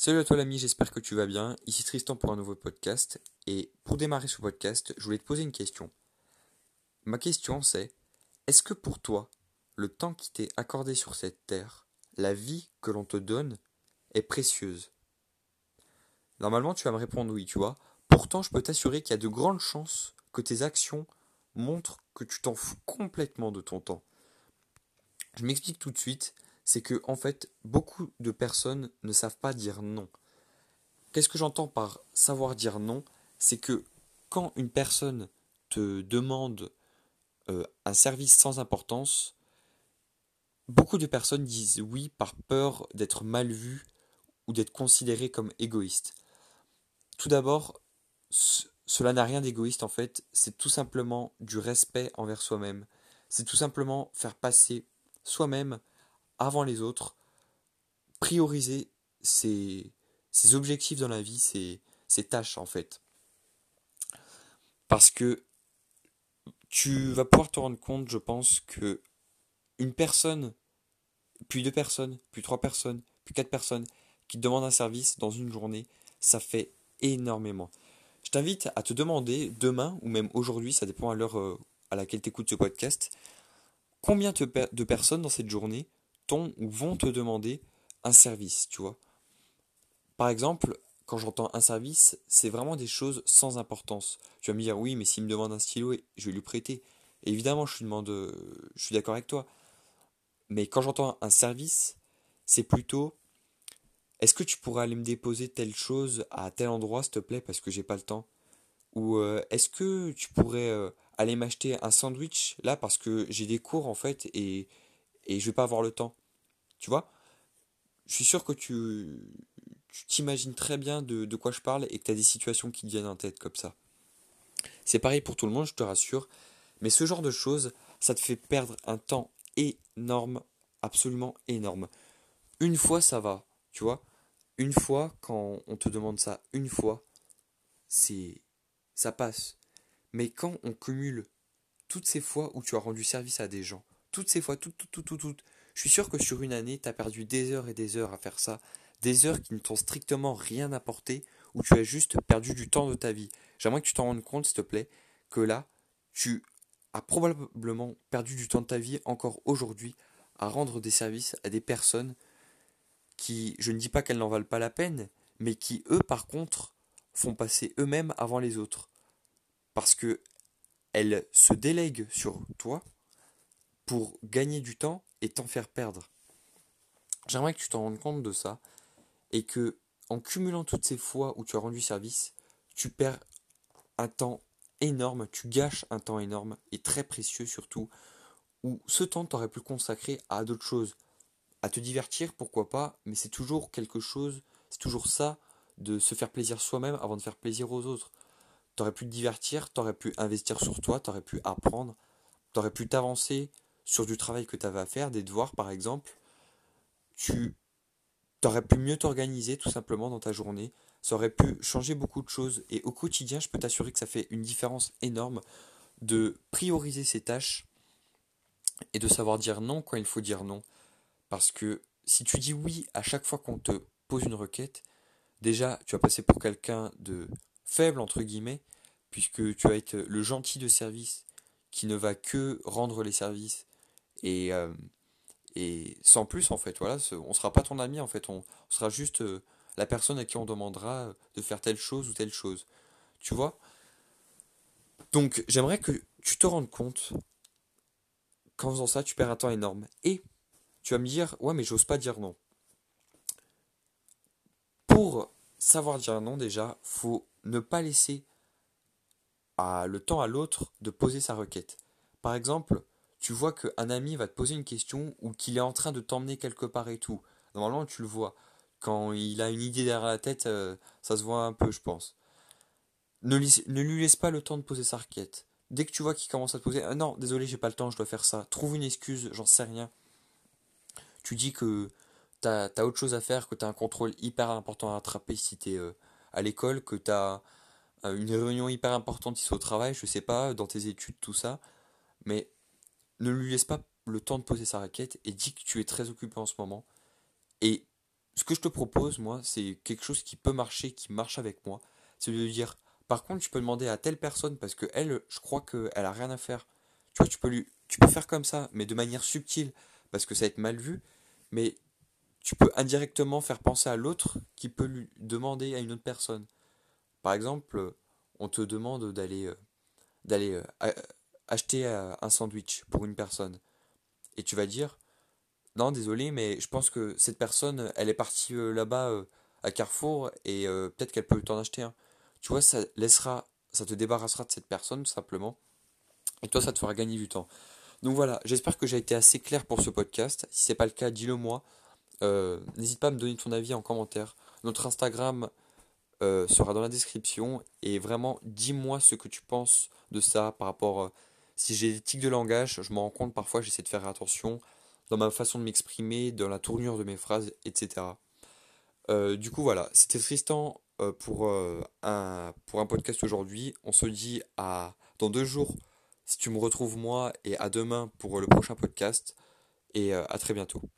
Salut à toi l'ami, j'espère que tu vas bien. Ici Tristan pour un nouveau podcast. Et pour démarrer ce podcast, je voulais te poser une question. Ma question c'est, est-ce que pour toi, le temps qui t'est accordé sur cette terre, la vie que l'on te donne, est précieuse? Normalement tu vas me répondre oui, tu vois. Pourtant je peux t'assurer qu'il y a de grandes chances que tes actions montrent que tu t'en fous complètement de ton temps. Je m'explique tout de suite c'est que en fait beaucoup de personnes ne savent pas dire non. Qu'est-ce que j'entends par savoir dire non? C'est que quand une personne te demande euh, un service sans importance, beaucoup de personnes disent oui par peur d'être mal vues ou d'être considérées comme égoïstes. Tout d'abord, cela n'a rien d'égoïste en fait, c'est tout simplement du respect envers soi-même. C'est tout simplement faire passer soi-même avant les autres, prioriser ses, objectifs dans la vie, ses, tâches en fait. Parce que tu vas pouvoir te rendre compte, je pense, que une personne, puis deux personnes, puis trois personnes, puis quatre personnes qui demandent un service dans une journée, ça fait énormément. Je t'invite à te demander demain ou même aujourd'hui, ça dépend à l'heure euh, à laquelle tu écoutes ce podcast, combien de personnes dans cette journée ou vont te demander un service, tu vois. Par exemple, quand j'entends un service, c'est vraiment des choses sans importance. Tu vas me dire oui, mais s'il me demande un stylo, je vais lui prêter. évidemment, je suis, demande, je suis d'accord avec toi. Mais quand j'entends un service, c'est plutôt est-ce que tu pourrais aller me déposer telle chose à tel endroit, s'il te plaît, parce que j'ai pas le temps? Ou euh, est-ce que tu pourrais euh, aller m'acheter un sandwich là parce que j'ai des cours en fait et, et je vais pas avoir le temps tu vois? Je suis sûr que tu t'imagines très bien de, de, quoi je parle et que tu as des situations qui te viennent en tête comme ça. C'est pareil pour tout le monde, je te rassure. Mais ce genre de choses, ça te fait perdre un temps énorme, absolument énorme. Une fois, ça va, tu vois? Une fois, quand on te demande ça, une fois, c'est ça passe. Mais quand on cumule toutes ces fois où tu as rendu service à des gens, toutes ces fois, toutes, toutes, toutes, toutes, toutes je suis sûr que sur une année, tu as perdu des heures et des heures à faire ça, des heures qui ne t'ont strictement rien apporté, où tu as juste perdu du temps de ta vie. J'aimerais que tu t'en rendes compte, s'il te plaît, que là, tu as probablement perdu du temps de ta vie encore aujourd'hui à rendre des services à des personnes qui, je ne dis pas qu'elles n'en valent pas la peine, mais qui, eux, par contre, font passer eux-mêmes avant les autres. Parce que elles se délèguent sur toi pour gagner du temps et t'en faire perdre. J'aimerais que tu t'en rendes compte de ça et que en cumulant toutes ces fois où tu as rendu service, tu perds un temps énorme, tu gâches un temps énorme et très précieux surtout, où ce temps t'aurais pu consacrer à d'autres choses, à te divertir, pourquoi pas, mais c'est toujours quelque chose, c'est toujours ça, de se faire plaisir soi-même avant de faire plaisir aux autres. T'aurais pu te divertir, t'aurais pu investir sur toi, t'aurais pu apprendre, t'aurais pu t'avancer, sur du travail que tu avais à faire, des devoirs par exemple, tu aurais pu mieux t'organiser tout simplement dans ta journée. Ça aurait pu changer beaucoup de choses. Et au quotidien, je peux t'assurer que ça fait une différence énorme de prioriser ses tâches et de savoir dire non quand il faut dire non. Parce que si tu dis oui à chaque fois qu'on te pose une requête, déjà tu vas passer pour quelqu'un de faible entre guillemets, puisque tu vas être le gentil de service qui ne va que rendre les services et, euh, et sans plus, en fait, voilà, on sera pas ton ami, en fait, on, sera juste euh, la personne à qui on demandera de faire telle chose ou telle chose. Tu vois? Donc, j'aimerais que tu te rendes compte qu'en faisant ça, tu perds un temps énorme. Et tu vas me dire, ouais, mais j'ose pas dire non. Pour savoir dire non, déjà, faut ne pas laisser le temps à l'autre de poser sa requête. Par exemple, tu vois qu'un ami va te poser une question ou qu'il est en train de t'emmener quelque part et tout. Normalement, tu le vois. Quand il a une idée derrière la tête, euh, ça se voit un peu, je pense. Ne, lui laisse pas le temps de poser sa requête. Dès que tu vois qu'il commence à te poser, ah non, désolé, j'ai pas le temps, je dois faire ça. Trouve une excuse, j'en sais rien. Tu dis que t'as as autre chose à faire, que t'as un contrôle hyper important à attraper si t'es euh, à l'école, que t'as une réunion hyper importante ici au travail, je sais pas, dans tes études, tout ça. Mais ne lui laisse pas le temps de poser sa raquette et dis que tu es très occupé en ce moment. Et ce que je te propose, moi, c'est quelque chose qui peut marcher, qui marche avec moi. C'est de dire, par contre, tu peux demander à telle personne parce que elle, je crois qu'elle a rien à faire. Tu vois, tu peux lui, tu peux faire comme ça, mais de manière subtile, parce que ça va être mal vu. Mais tu peux indirectement faire penser à l'autre qui peut lui demander à une autre personne. Par exemple, on te demande d'aller euh, d'aller euh, acheter euh, un sandwich pour une personne. Et tu vas dire, non, désolé, mais je pense que cette personne, elle est partie là-bas à Carrefour et peut-être qu'elle peut t'en acheter un. Tu vois, ça laissera, ça te débarrassera de cette personne tout simplement. Et toi, ça te fera gagner du temps. Donc voilà, j'espère que j'ai été assez clair pour ce podcast. Si c'est pas le cas, dis-le moi. N'hésite pas à me donner ton avis en commentaire. Notre Instagram euh, sera dans la description. Et vraiment, dis-moi ce que tu penses de ça par rapport. Euh, si j'ai des tics de langage, je me rends compte parfois, j'essaie de faire attention dans ma façon de m'exprimer, dans la tournure de mes phrases, etc. Euh, du coup, voilà, c'était Tristan pour, un, pour un podcast aujourd'hui. On se dit à dans deux jours si tu me retrouves moi et à demain pour le prochain podcast. Et à très bientôt.